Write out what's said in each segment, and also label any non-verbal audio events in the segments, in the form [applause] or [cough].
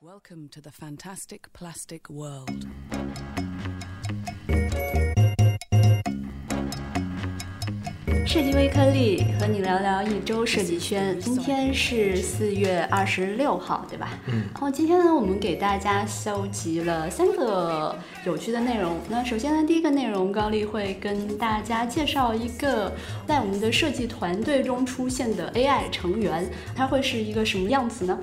Welcome to the fantastic plastic world. 设计微颗粒和你聊聊一周设计圈。今天是四月二十六号，对吧？嗯。然后今天呢，我们给大家搜集了三个有趣的内容。那首先呢，第一个内容，高丽会跟大家介绍一个在我们的设计团队中出现的 AI 成员，它会是一个什么样子呢？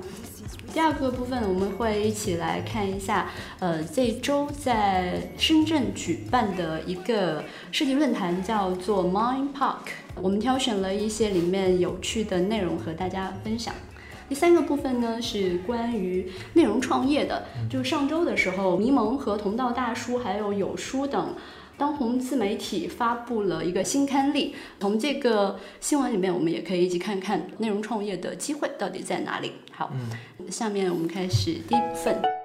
第二个部分，我们会一起来看一下，呃，这周在深圳举办的一个设计论坛，叫做 Mind Park。我们挑选了一些里面有趣的内容和大家分享。第三个部分呢，是关于内容创业的。就是上周的时候，迷蒙和同道大叔还有有书等。当红自媒体发布了一个新刊例，从这个新闻里面，我们也可以一起看看内容创业的机会到底在哪里。好，下面我们开始第一部分。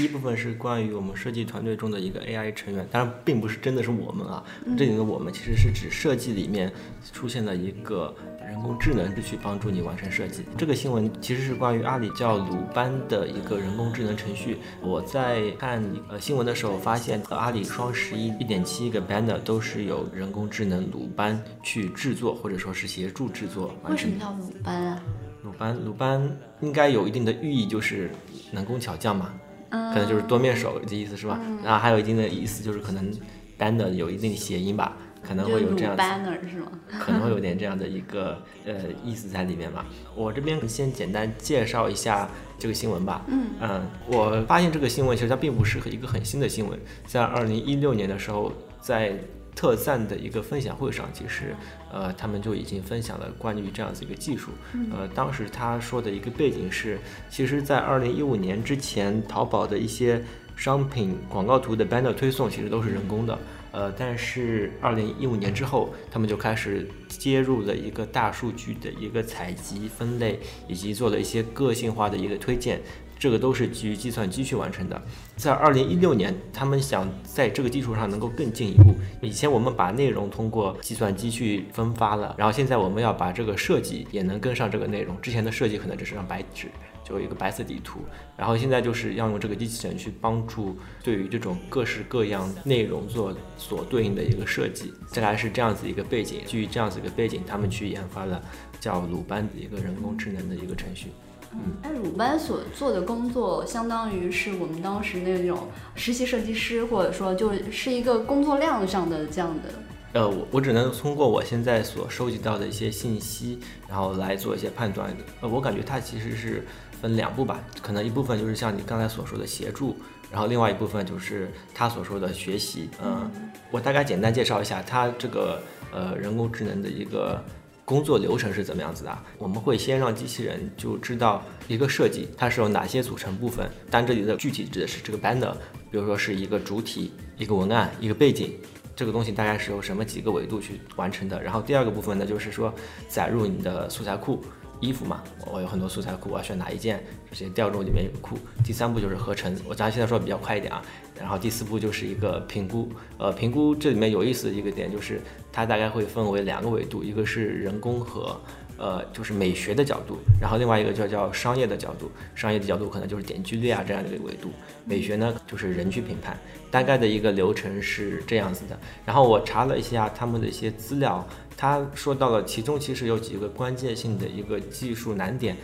第一部分是关于我们设计团队中的一个 AI 成员，当然并不是真的是我们啊，这里的我们其实是指设计里面出现了一个人工智能去帮助你完成设计。这个新闻其实是关于阿里叫鲁班的一个人工智能程序。我在看呃新闻的时候发现，阿里双十一一点七个 banner 都是由人工智能鲁班去制作，或者说是协助制作。为什么叫鲁班啊？鲁班鲁班应该有一定的寓意，就是能工巧匠嘛。可能就是多面手的意思是吧？然后还有一定的意思就是可能 banner 有一定谐音吧，可能会有这样 banner 是吗？[laughs] 可能会有点这样的一个呃意思在里面吧。我这边先简单介绍一下这个新闻吧。嗯嗯，我发现这个新闻其实它并不是一个很新的新闻，在二零一六年的时候在。特赞的一个分享会上，其实，呃，他们就已经分享了关于这样子一个技术。呃，当时他说的一个背景是，其实，在二零一五年之前，淘宝的一些商品广告图的 banner 推送其实都是人工的。呃，但是二零一五年之后，他们就开始接入了一个大数据的一个采集、分类，以及做了一些个性化的一个推荐。这个都是基于计算机去完成的。在二零一六年，他们想在这个基础上能够更进一步。以前我们把内容通过计算机去分发了，然后现在我们要把这个设计也能跟上这个内容。之前的设计可能只是张白纸，就一个白色底图，然后现在就是要用这个机器人去帮助对于这种各式各样内容做所对应的一个设计。再来是这样子一个背景，基于这样子一个背景，他们去研发了叫鲁班的一个人工智能的一个程序。嗯，哎，鲁班所做的工作，相当于是我们当时那种实习设计师，或者说就是一个工作量上的这样的。呃，我我只能通过我现在所收集到的一些信息，然后来做一些判断。呃，我感觉它其实是分两步吧，可能一部分就是像你刚才所说的协助，然后另外一部分就是他所说的学习。嗯，我大概简单介绍一下他这个呃人工智能的一个。工作流程是怎么样子的？我们会先让机器人就知道一个设计它是由哪些组成部分，但这里的具体指的是这个 banner，比如说是一个主体、一个文案、一个背景，这个东西大概是由什么几个维度去完成的。然后第二个部分呢，就是说载入你的素材库。衣服嘛，我有很多素材库，我要选哪一件，首先调入里面有个库。第三步就是合成，我咱现在说比较快一点啊。然后第四步就是一个评估，呃，评估这里面有意思的一个点就是，它大概会分为两个维度，一个是人工和。呃，就是美学的角度，然后另外一个叫叫商业的角度，商业的角度可能就是点击率啊这样的一个维度，美学呢就是人去评判，大概的一个流程是这样子的。然后我查了一下他们的一些资料，他说到了其中其实有几个关键性的一个技术难点，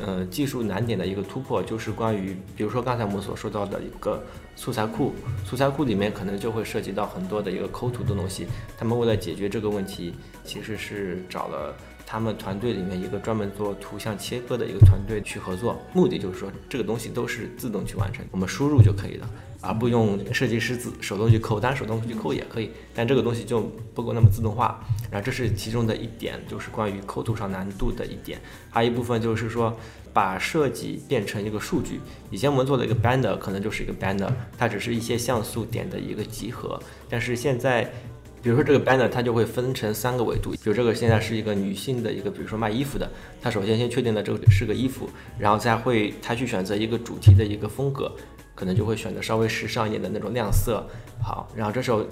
呃，技术难点的一个突破就是关于，比如说刚才我们所说到的一个素材库，素材库里面可能就会涉及到很多的一个抠图的东西，他们为了解决这个问题，其实是找了。他们团队里面一个专门做图像切割的一个团队去合作，目的就是说这个东西都是自动去完成，我们输入就可以了，而不用设计师自手动去抠，当然手动去抠也可以，但这个东西就不够那么自动化。然后这是其中的一点，就是关于抠图上难度的一点。还有一部分就是说把设计变成一个数据。以前我们做的一个 banner 可能就是一个 banner，它只是一些像素点的一个集合，但是现在。比如说这个 banner 它就会分成三个维度，比如这个现在是一个女性的一个，比如说卖衣服的，它首先先确定了这个是个衣服，然后再会它去选择一个主题的一个风格，可能就会选择稍微时尚一点的那种亮色。好，然后这时候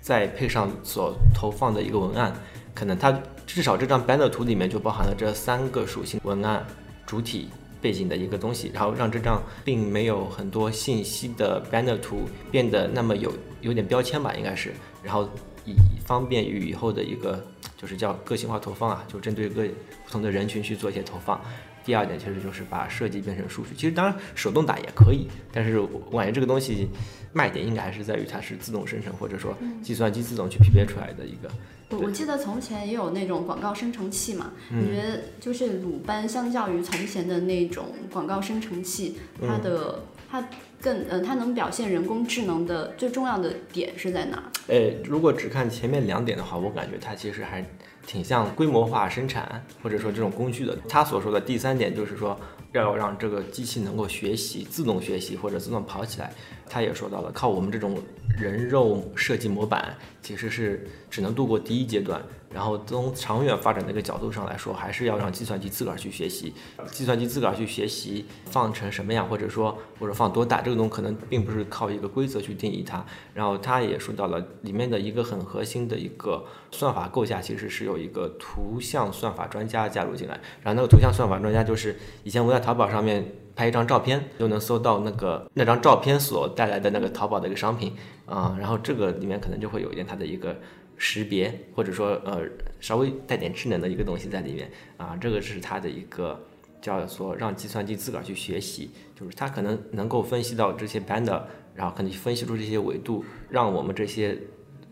再配上所投放的一个文案，可能它至少这张 banner 图里面就包含了这三个属性：文案、主体背景的一个东西，然后让这张并没有很多信息的 banner 图变得那么有有点标签吧，应该是，然后以方便于以后的一个就是叫个性化投放啊，就针对各不同的人群去做一些投放。第二点其实就是把设计变成数据，其实当然手动打也可以，但是我感觉这个东西卖点应该还是在于它是自动生成，或者说计算机自动去匹配出来的一个。我我记得从前也有那种广告生成器嘛，你觉得就是鲁班相较于从前的那种广告生成器，它的它更呃它能表现人工智能的最重要的点是在哪？儿？诶，如果只看前面两点的话，我感觉它其实还。挺像规模化生产，或者说这种工具的。他所说的第三点就是说，要让这个机器能够学习、自动学习或者自动跑起来。他也说到了，靠我们这种人肉设计模板，其实是只能度过第一阶段。然后从长远发展的一个角度上来说，还是要让计算机自个儿去学习。计算机自个儿去学习，放成什么样，或者说或者放多大，这个东西可能并不是靠一个规则去定义它。然后他也说到了里面的一个很核心的一个算法构架，其实是有一个图像算法专家加入进来。然后那个图像算法专家就是以前我在淘宝上面拍一张照片，就能搜到那个那张照片所带来的那个淘宝的一个商品啊。然后这个里面可能就会有一点它的一个。识别或者说呃稍微带点智能的一个东西在里面啊，这个是它的一个叫做让计算机自个儿去学习，就是它可能能够分析到这些 banner，然后可能分析出这些维度，让我们这些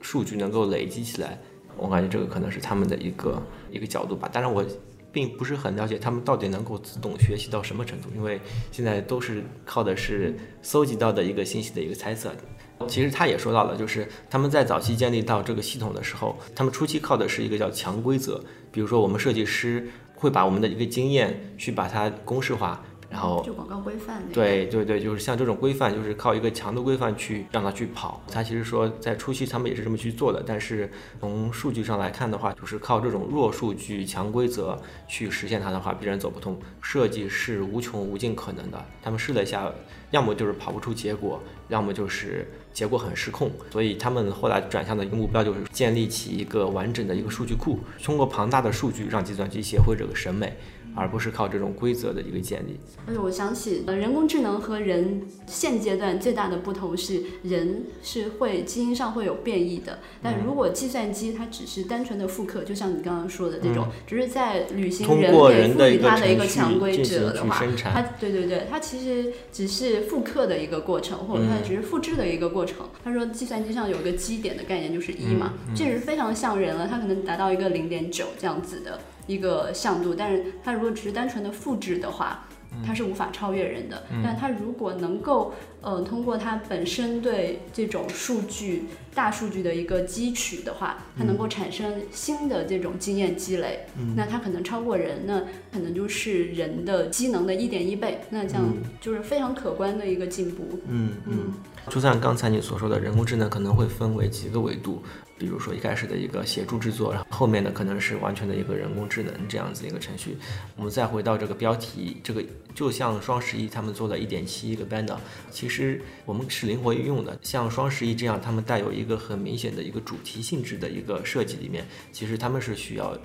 数据能够累积起来。我感觉这个可能是他们的一个一个角度吧。当然我并不是很了解他们到底能够自动学习到什么程度，因为现在都是靠的是搜集到的一个信息的一个猜测。其实他也说到了，就是他们在早期建立到这个系统的时候，他们初期靠的是一个叫强规则，比如说我们设计师会把我们的一个经验去把它公式化。然后就广告规范对对对，就是像这种规范，就是靠一个强的规范去让它去跑。它其实说在初期他们也是这么去做的，但是从数据上来看的话，就是靠这种弱数据强规则去实现它的话，必然走不通。设计是无穷无尽可能的，他们试了一下，要么就是跑不出结果，要么就是结果很失控。所以他们后来转向的一个目标就是建立起一个完整的一个数据库，通过庞大的数据让计算机学会这个审美。而不是靠这种规则的一个建立。而且我想起，呃，人工智能和人现阶段最大的不同是，人是会基因上会有变异的，但如果计算机它只是单纯的复刻，就像你刚刚说的这种，只是在履行人给赋予它的一个强规则的话，它对对对，它其实只是复刻的一个过程，或者它只是复制的一个过程。他说，计算机上有一个基点的概念就是一嘛，这是非常像人了，它可能达到一个零点九这样子的。一个向度，但是它如果只是单纯的复制的话，它是无法超越人的。但它如果能够，呃，通过它本身对这种数据、大数据的一个汲取的话，它能够产生新的这种经验积累，那它可能超过人，那可能就是人的机能的一点一倍，那这样就是非常可观的一个进步。嗯嗯，就像刚才你所说的人工智能可能会分为几个维度。比如说一开始的一个协助制作，然后后面的可能是完全的一个人工智能这样子一个程序。我们再回到这个标题，这个就像双十一他们做的一点七一个 banner，其实我们是灵活运用的。像双十一这样，他们带有一个很明显的一个主题性质的一个设计里面，其实他们是需要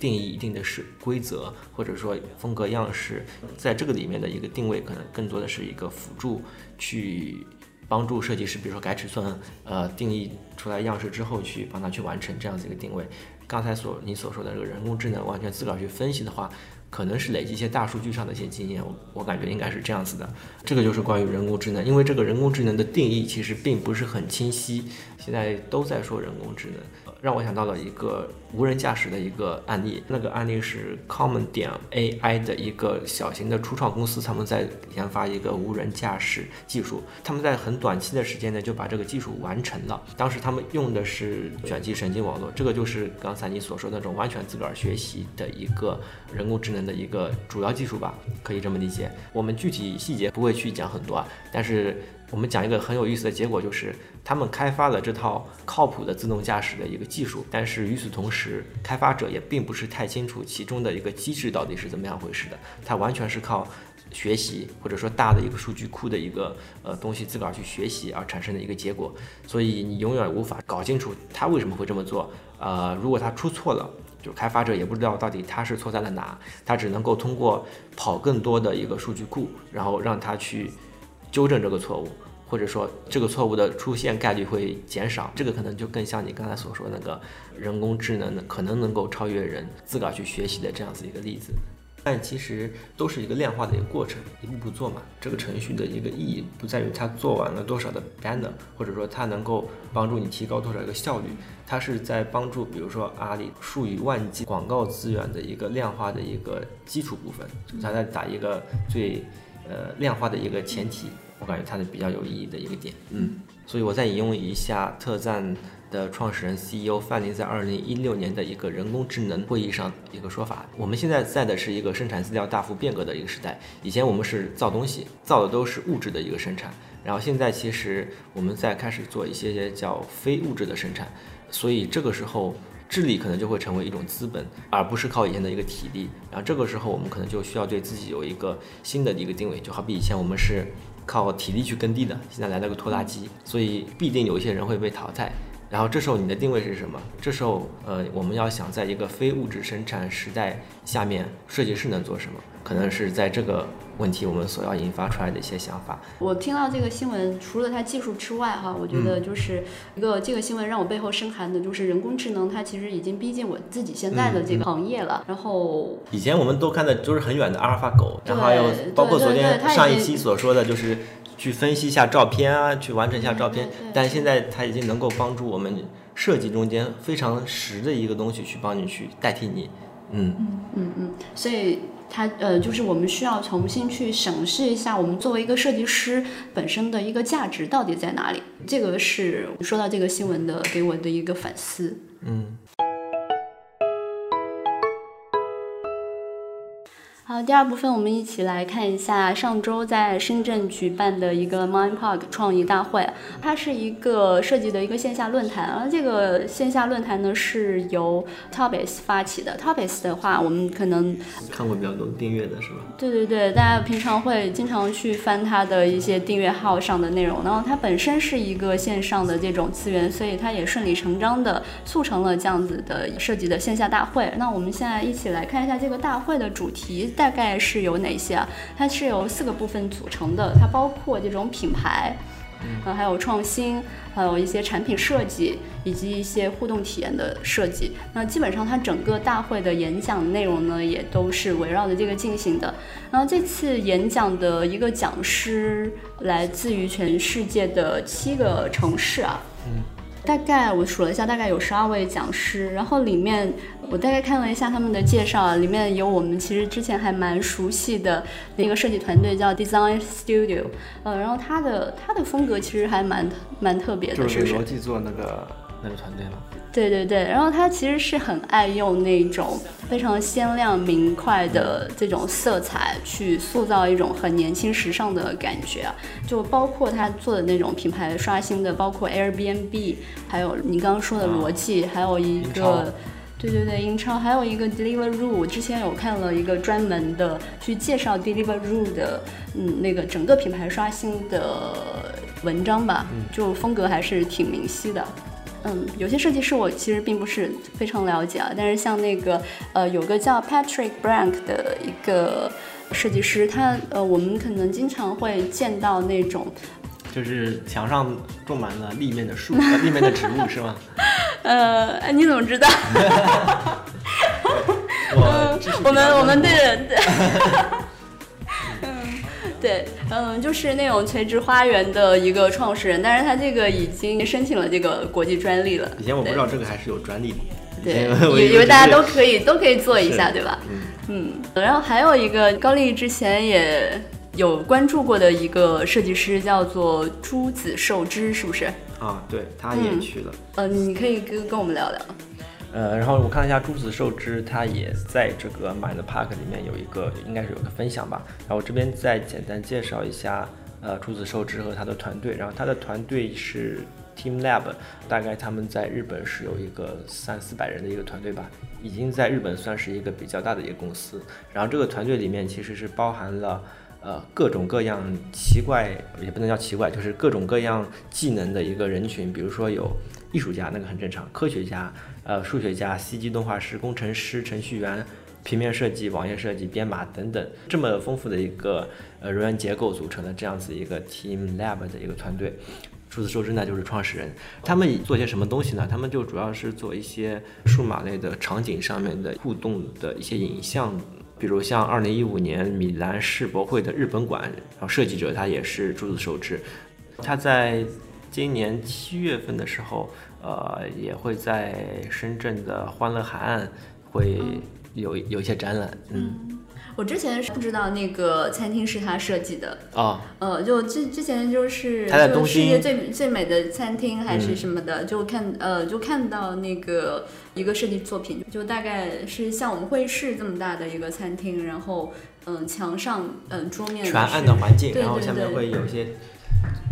定义一定的是规则或者说风格样式，在这个里面的一个定位可能更多的是一个辅助去。帮助设计师，比如说改尺寸，呃，定义出来样式之后，去帮他去完成这样子一个定位。刚才所你所说的这个人工智能完全自个儿去分析的话，可能是累积一些大数据上的一些经验。我我感觉应该是这样子的。这个就是关于人工智能，因为这个人工智能的定义其实并不是很清晰，现在都在说人工智能。让我想到了一个无人驾驶的一个案例，那个案例是 Common 点 AI 的一个小型的初创公司，他们在研发一个无人驾驶技术，他们在很短期的时间内就把这个技术完成了。当时他们用的是卷积神经网络，这个就是刚才你所说的那种完全自个儿学习的一个人工智能的一个主要技术吧，可以这么理解。我们具体细节不会去讲很多啊，但是。我们讲一个很有意思的结果，就是他们开发了这套靠谱的自动驾驶的一个技术，但是与此同时，开发者也并不是太清楚其中的一个机制到底是怎么样回事的。它完全是靠学习或者说大的一个数据库的一个呃东西自个儿去学习而产生的一个结果，所以你永远无法搞清楚他为什么会这么做。呃，如果他出错了。就开发者也不知道到底他是错在了哪，他只能够通过跑更多的一个数据库，然后让他去纠正这个错误，或者说这个错误的出现概率会减少。这个可能就更像你刚才所说那个人工智能的可能能够超越人自个儿去学习的这样子一个例子。但其实都是一个量化的一个过程，一步步做嘛。这个程序的一个意义不在于它做完了多少的 banner，或者说它能够帮助你提高多少一个效率，它是在帮助，比如说阿里数以万计广告资源的一个量化的一个基础部分，它在打一个最呃量化的一个前提。我感觉它是比较有意义的一个点。嗯，所以我再引用一下特赞。的创始人 CEO 范林在二零一六年的一个人工智能会议上一个说法：我们现在在的是一个生产资料大幅变革的一个时代。以前我们是造东西，造的都是物质的一个生产，然后现在其实我们在开始做一些些叫非物质的生产。所以这个时候智力可能就会成为一种资本，而不是靠以前的一个体力。然后这个时候我们可能就需要对自己有一个新的一个定位，就好比以前我们是靠体力去耕地的，现在来了个拖拉机，所以必定有一些人会被淘汰。然后这时候你的定位是什么？这时候，呃，我们要想在一个非物质生产时代下面，设计师能做什么？可能是在这个问题我们所要引发出来的一些想法。我听到这个新闻，除了它技术之外，哈，我觉得就是一个这个新闻让我背后深寒的就是人工智能，它其实已经逼近我自己现在的这个行业了。然后以前我们都看的都是很远的阿尔法狗，然后还有包括昨天上一期所说的就是。去分析一下照片啊，去完成一下照片，但现在它已经能够帮助我们设计中间非常实的一个东西去帮你去代替你，嗯嗯嗯嗯，所以它呃就是我们需要重新去审视一下我们作为一个设计师本身的一个价值到底在哪里，这个是说到这个新闻的给我的一个反思，嗯。好，第二部分我们一起来看一下上周在深圳举办的一个 Mind Park 创意大会。它是一个设计的一个线下论坛，而这个线下论坛呢是由 Topics 发起的。Topics 的话，我们可能看过比较多订阅的是吧？对对对，大家平常会经常去翻它的一些订阅号上的内容。然后它本身是一个线上的这种资源，所以它也顺理成章的促成了这样子的设计的线下大会。那我们现在一起来看一下这个大会的主题。大概是有哪些啊？它是由四个部分组成的，它包括这种品牌，嗯，还有创新，还有一些产品设计，以及一些互动体验的设计。那基本上它整个大会的演讲内容呢，也都是围绕着这个进行的。然后这次演讲的一个讲师来自于全世界的七个城市啊，嗯。大概我数了一下，大概有十二位讲师，然后里面我大概看了一下他们的介绍，里面有我们其实之前还蛮熟悉的那个设计团队叫 Design Studio，呃，然后他的他的风格其实还蛮蛮特别的，就是逻辑做那个那个团队吗？对对对，然后他其实是很爱用那种非常鲜亮明快的这种色彩，去塑造一种很年轻时尚的感觉啊。就包括他做的那种品牌刷新的，包括 Airbnb，还有你刚刚说的逻辑，还有一个，对对对，英超，还有一个 Deliveroo。之前有看了一个专门的去介绍 Deliveroo 的，嗯，那个整个品牌刷新的文章吧，就风格还是挺明晰的。嗯，有些设计师我其实并不是非常了解啊，但是像那个呃，有个叫 Patrick Brank 的一个设计师，他呃，我们可能经常会见到那种，就是墙上种满了立面的树，立面的植物是吗？[laughs] 呃，你怎么知道？[laughs] 我我们我们对 [laughs] 对。对，嗯，就是那种垂直花园的一个创始人，但是他这个已经申请了这个国际专利了。以前我不知道这个还是有专利的，对，以为大家都可以都可以做一下，对吧？嗯，然后还有一个高丽之前也有关注过的一个设计师叫做朱子寿之，是不是？啊，对，他也去了。嗯，你可以跟跟我们聊聊。呃，然后我看了一下朱子寿之，他也在这个 Mind Park 里面有一个，应该是有个分享吧。然后我这边再简单介绍一下，呃，朱子寿之和他的团队。然后他的团队是 Team Lab，大概他们在日本是有一个三四百人的一个团队吧，已经在日本算是一个比较大的一个公司。然后这个团队里面其实是包含了呃各种各样奇怪，也不能叫奇怪，就是各种各样技能的一个人群，比如说有。艺术家那个很正常，科学家、呃数学家、CG 动画师、工程师、程序员、平面设计、网页设计、编码等等，这么丰富的一个呃人员结构组成的这样子一个 Team Lab 的一个团队。数字收支呢，就是创始人，他们做些什么东西呢？他们就主要是做一些数码类的场景上面的互动的一些影像，比如像二零一五年米兰世博会的日本馆，然后设计者他也是数字收支，他在今年七月份的时候，呃，也会在深圳的欢乐海岸会有有一些展览，嗯。我之前是不知道那个餐厅是他设计的。啊，呃，就之之前就是就世界最最美的餐厅还是什么的，就看呃就看到那个一个设计作品，就大概是像我们会议室这么大的一个餐厅，然后嗯墙上嗯桌面全暗的环境，然后下面会有一些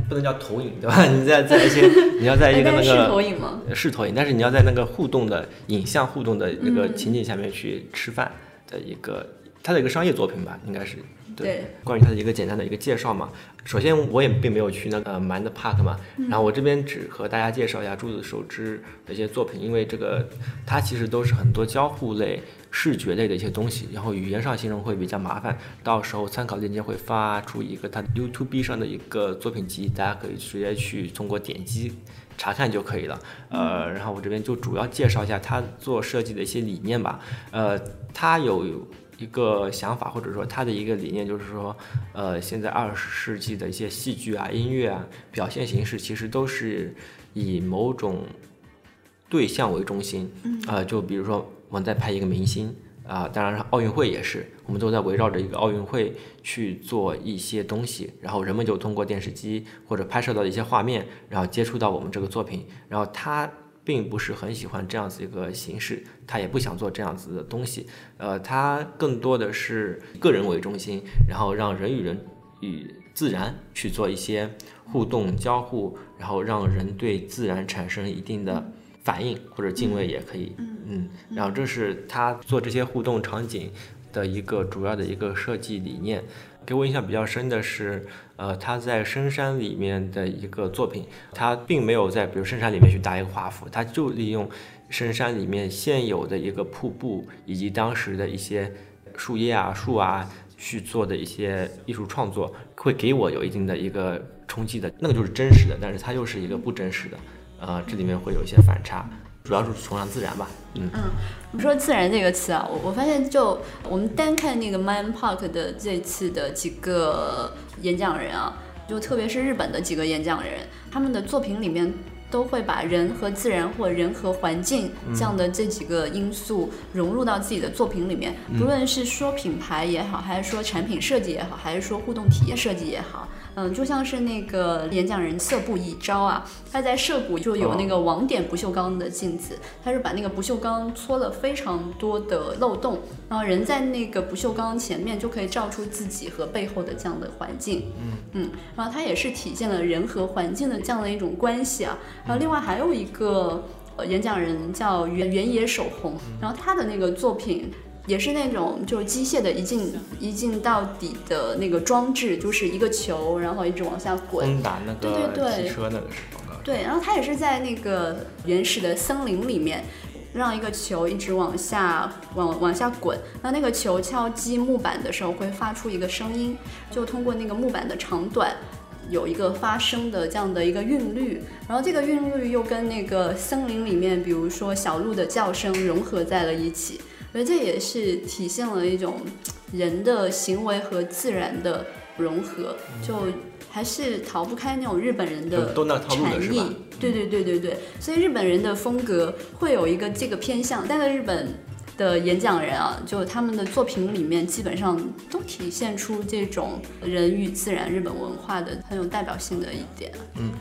不能叫投影对吧？[laughs] 你在在一些你要在一个 [laughs] 那个是投影吗？是投影，但是你要在那个互动的影像互动的那个情景下面去吃饭的一个。它的一个商业作品吧，应该是对。关于它的一个简单的一个介绍嘛，首先我也并没有去那个 Mind Park 嘛，然后我这边只和大家介绍一下朱子手织的一些作品，因为这个它其实都是很多交互类、视觉类的一些东西，然后语言上形容会比较麻烦，到时候参考链接会发出一个它 YouTube 上的一个作品集，大家可以直接去通过点击查看就可以了。呃，然后我这边就主要介绍一下他做设计的一些理念吧。呃，他有。一个想法，或者说他的一个理念，就是说，呃，现在二十世纪的一些戏剧啊、音乐啊，表现形式其实都是以某种对象为中心。呃，就比如说我们在拍一个明星啊，当然奥运会也是，我们都在围绕着一个奥运会去做一些东西，然后人们就通过电视机或者拍摄到的一些画面，然后接触到我们这个作品，然后他。并不是很喜欢这样子一个形式，他也不想做这样子的东西，呃，他更多的是个人为中心，然后让人与人与自然去做一些互动交互，然后让人对自然产生一定的反应或者敬畏也可以，嗯，然后这是他做这些互动场景的一个主要的一个设计理念。给我印象比较深的是，呃，他在深山里面的一个作品，他并没有在比如深山里面去搭一个画幅，他就利用深山里面现有的一个瀑布以及当时的一些树叶啊、树啊去做的一些艺术创作，会给我有一定的一个冲击的，那个就是真实的，但是它又是一个不真实的，呃，这里面会有一些反差。主要是崇尚自然吧，嗯嗯，你说自然这个词啊，我我发现就我们单看那个 Mind Park 的这次的几个演讲人啊，就特别是日本的几个演讲人，他们的作品里面都会把人和自然或人和环境这样的这几个因素融入到自己的作品里面，不论是说品牌也好，还是说产品设计也好，还是说互动体验设计也好。嗯，就像是那个演讲人色布一招啊，他在涉谷就有那个网点不锈钢的镜子，他是把那个不锈钢搓了非常多的漏洞，然后人在那个不锈钢前面就可以照出自己和背后的这样的环境。嗯嗯，然后它也是体现了人和环境的这样的一种关系啊。然后另外还有一个演讲人叫原原野守红，然后他的那个作品。也是那种就是机械的一进一进到底的那个装置，就是一个球，然后一直往下滚。轰打那个汽车那个。对，然后它也是在那个原始的森林里面，让一个球一直往下往往下滚。那那个球敲击木板的时候会发出一个声音，就通过那个木板的长短有一个发声的这样的一个韵律，然后这个韵律又跟那个森林里面，比如说小鹿的叫声融合在了一起。所以这也是体现了一种人的行为和自然的融合，就还是逃不开那种日本人的禅意。对对对对对，所以日本人的风格会有一个这个偏向，但在日本的演讲人啊，就他们的作品里面基本上都体现出这种人与自然、日本文化的很有代表性的一点。嗯。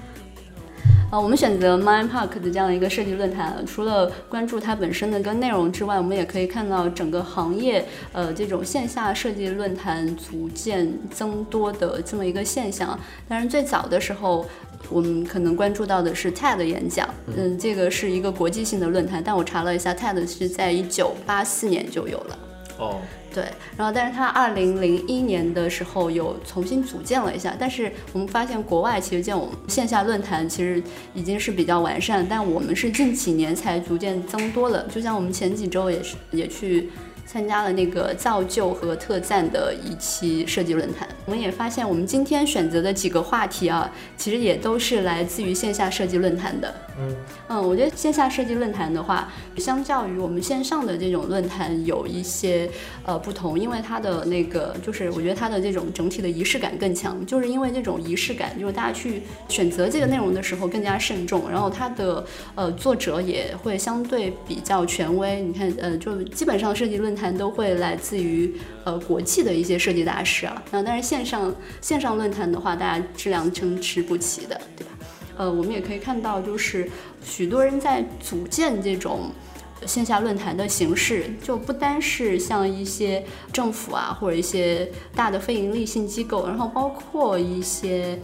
啊，我们选择 Mind Park 的这样一个设计论坛，除了关注它本身的个内容之外，我们也可以看到整个行业，呃，这种线下设计论坛逐渐增多的这么一个现象。当然，最早的时候，我们可能关注到的是 TED 演讲，嗯，这个是一个国际性的论坛，但我查了一下，TED 是在一九八四年就有了。哦，对，然后但是它二零零一年的时候有重新组建了一下，但是我们发现国外其实这种线下论坛其实已经是比较完善，但我们是近几年才逐渐增多了。就像我们前几周也是也去。参加了那个造就和特赞的一期设计论坛，我们也发现，我们今天选择的几个话题啊，其实也都是来自于线下设计论坛的。嗯，我觉得线下设计论坛的话，相较于我们线上的这种论坛有一些呃不同，因为它的那个就是我觉得它的这种整体的仪式感更强，就是因为这种仪式感，就是大家去选择这个内容的时候更加慎重，然后它的呃作者也会相对比较权威。你看，呃，就基本上设计论坛都会来自于呃国际的一些设计大师啊，那但是线上线上论坛的话，大家质量参差不齐的，对吧？呃，我们也可以看到，就是许多人在组建这种线下论坛的形式，就不单是像一些政府啊，或者一些大的非盈利性机构，然后包括一些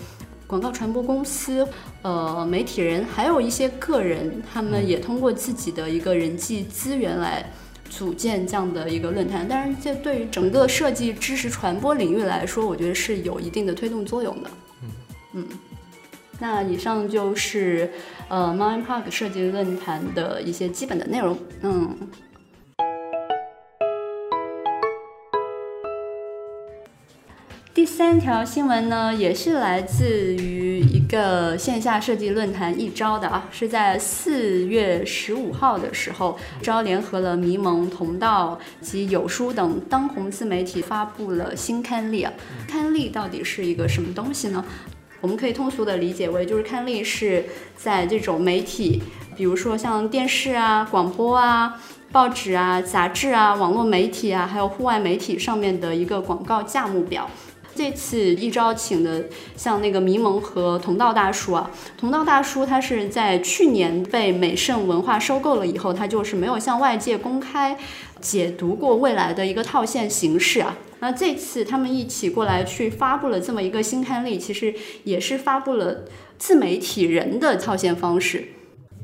广告传播公司、呃媒体人，还有一些个人，他们也通过自己的一个人际资源来组建这样的一个论坛。当然，这对于整个设计知识传播领域来说，我觉得是有一定的推动作用的。嗯嗯。那以上就是呃 Mind Park 设计论坛的一些基本的内容。嗯，第三条新闻呢，也是来自于一个线下设计论坛一招的啊，是在四月十五号的时候，招联合了迷蒙、同道及有书等当红自媒体发布了新刊例啊。刊例到底是一个什么东西呢？我们可以通俗的理解为，就是刊例是在这种媒体，比如说像电视啊、广播啊、报纸啊、杂志啊、网络媒体啊，还有户外媒体上面的一个广告价目表。这次一招请的像那个迷蒙和同道大叔啊，同道大叔他是在去年被美盛文化收购了以后，他就是没有向外界公开解读过未来的一个套现形式啊。那这次他们一起过来去发布了这么一个新刊例，其实也是发布了自媒体人的套现方式。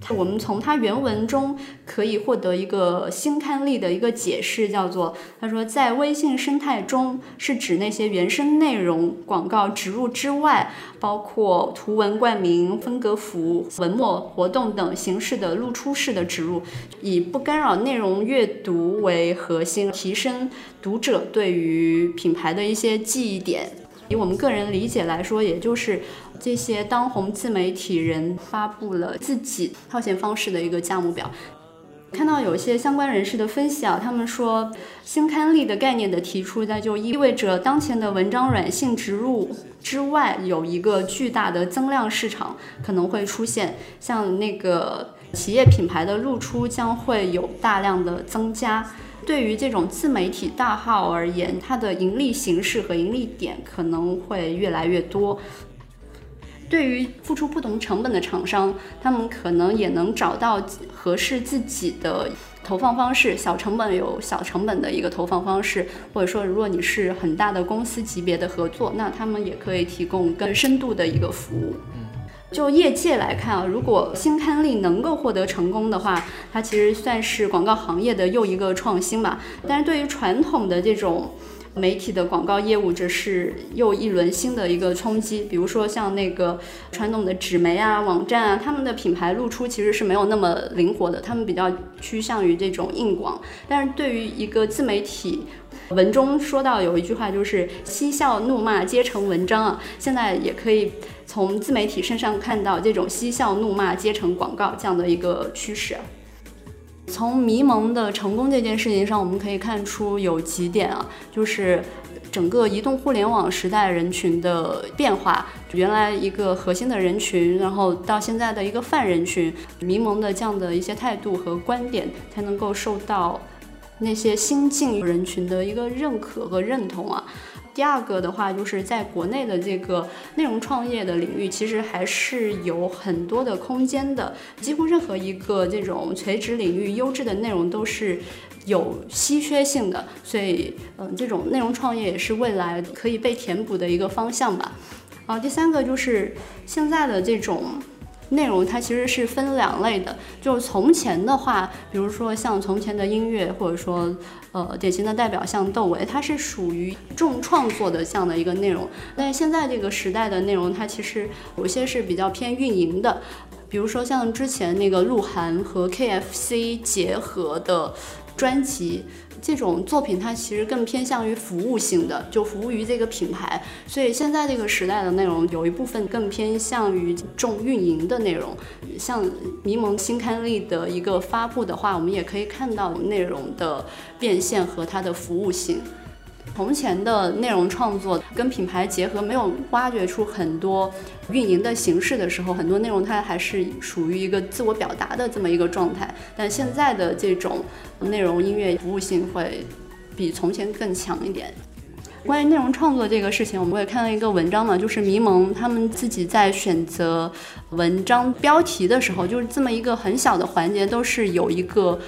我们从它原文中可以获得一个新刊例的一个解释，叫做他说，在微信生态中是指那些原生内容广告植入之外，包括图文冠名、分隔符、文末活动等形式的露出式的植入，以不干扰内容阅读为核心，提升读者对于品牌的一些记忆点。以我们个人理解来说，也就是这些当红自媒体人发布了自己套现方式的一个价目表。看到有些相关人士的分析啊，他们说新刊例的概念的提出，那就意味着当前的文章软性植入之外，有一个巨大的增量市场可能会出现，像那个企业品牌的露出将会有大量的增加。对于这种自媒体大号而言，它的盈利形式和盈利点可能会越来越多。对于付出不同成本的厂商，他们可能也能找到合适自己的投放方式。小成本有小成本的一个投放方式，或者说，如果你是很大的公司级别的合作，那他们也可以提供更深度的一个服务。就业界来看啊，如果新刊例能够获得成功的话，它其实算是广告行业的又一个创新吧。但是对于传统的这种媒体的广告业务，这是又一轮新的一个冲击。比如说像那个传统的纸媒啊、网站啊，他们的品牌露出其实是没有那么灵活的，他们比较趋向于这种硬广。但是对于一个自媒体，文中说到有一句话就是“嬉笑怒骂皆成文章”啊，现在也可以从自媒体身上看到这种嬉笑怒骂皆成广告这样的一个趋势。从迷蒙的成功这件事情上，我们可以看出有几点啊，就是整个移动互联网时代人群的变化，原来一个核心的人群，然后到现在的一个泛人群，迷蒙的这样的一些态度和观点，才能够受到。那些新进人群的一个认可和认同啊。第二个的话，就是在国内的这个内容创业的领域，其实还是有很多的空间的。几乎任何一个这种垂直领域优质的内容都是有稀缺性的，所以，嗯，这种内容创业也是未来可以被填补的一个方向吧。啊，第三个就是现在的这种。内容它其实是分两类的，就是从前的话，比如说像从前的音乐，或者说，呃，典型的代表像窦唯，他是属于重创作的这样的一个内容。但现在这个时代的内容，它其实有些是比较偏运营的，比如说像之前那个鹿晗和 KFC 结合的专辑。这种作品它其实更偏向于服务性的，就服务于这个品牌。所以现在这个时代的内容有一部分更偏向于重运营的内容。像迷蒙新刊例的一个发布的话，我们也可以看到内容的变现和它的服务性。从前的内容创作跟品牌结合，没有挖掘出很多运营的形式的时候，很多内容它还是属于一个自我表达的这么一个状态。但现在的这种内容音乐服务性会比从前更强一点。关于内容创作这个事情，我们也看到一个文章嘛，就是迷蒙他们自己在选择文章标题的时候，就是这么一个很小的环节，都是有一个。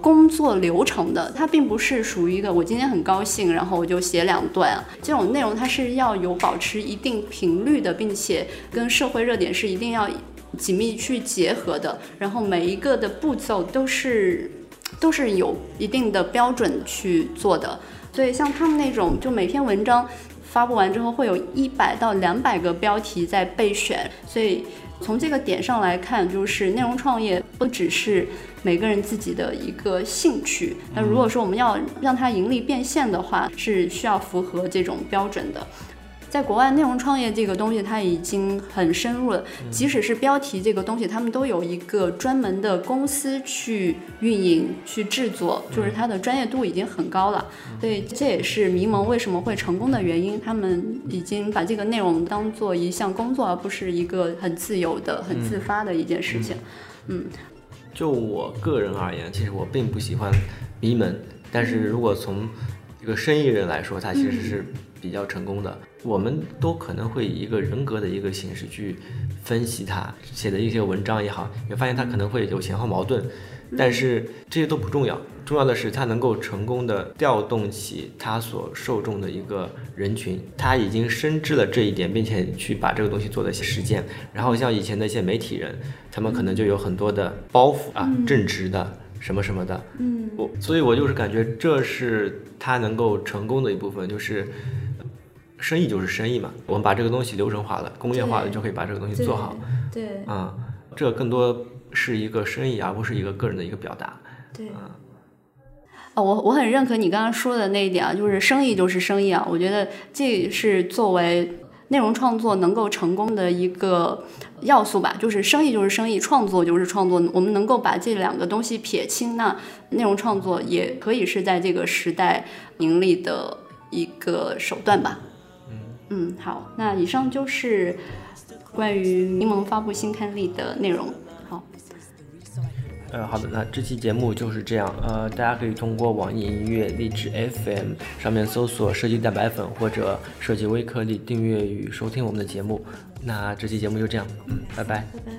工作流程的，它并不是属于一个我今天很高兴，然后我就写两段。这种内容它是要有保持一定频率的，并且跟社会热点是一定要紧密去结合的。然后每一个的步骤都是都是有一定的标准去做的。所以像他们那种，就每篇文章发布完之后，会有一百到两百个标题在备选。所以从这个点上来看，就是内容创业不只是。每个人自己的一个兴趣，那如果说我们要让它盈利变现的话，是需要符合这种标准的。在国外，内容创业这个东西它已经很深入了，即使是标题这个东西，他们都有一个专门的公司去运营、去制作，就是它的专业度已经很高了。所以这也是迷蒙为什么会成功的原因，他们已经把这个内容当做一项工作，而不是一个很自由的、很自发的一件事情。嗯。就我个人而言，其实我并不喜欢迷蒙，但是如果从一个生意人来说，他其实是比较成功的。我们都可能会以一个人格的一个形式去分析他写的一些文章也好，你发现他可能会有前后矛盾。但是这些都不重要，重要的是他能够成功的调动起他所受众的一个人群，他已经深知了这一点，并且去把这个东西做了一些实践。然后像以前的一些媒体人，他们可能就有很多的包袱啊，正直的什么什么的，嗯，我所以，我就是感觉这是他能够成功的一部分，就是生意就是生意嘛，我们把这个东西流程化了、工业化了，就可以把这个东西做好，对，啊，这更多。是一个生意，而不是一个个人的一个表达。对，啊，我我很认可你刚刚说的那一点啊，就是生意就是生意啊。我觉得这是作为内容创作能够成功的一个要素吧。就是生意就是生意，创作就是创作。我们能够把这两个东西撇清，那内容创作也可以是在这个时代盈利的一个手段吧。嗯嗯，好，那以上就是关于柠檬发布新刊例的内容。好呃，好的，那这期节目就是这样。呃，大家可以通过网易音乐、荔枝 FM 上面搜索“设计蛋白粉”或者“设计微颗粒”，订阅与收听我们的节目。那这期节目就这样，嗯，拜拜。拜拜。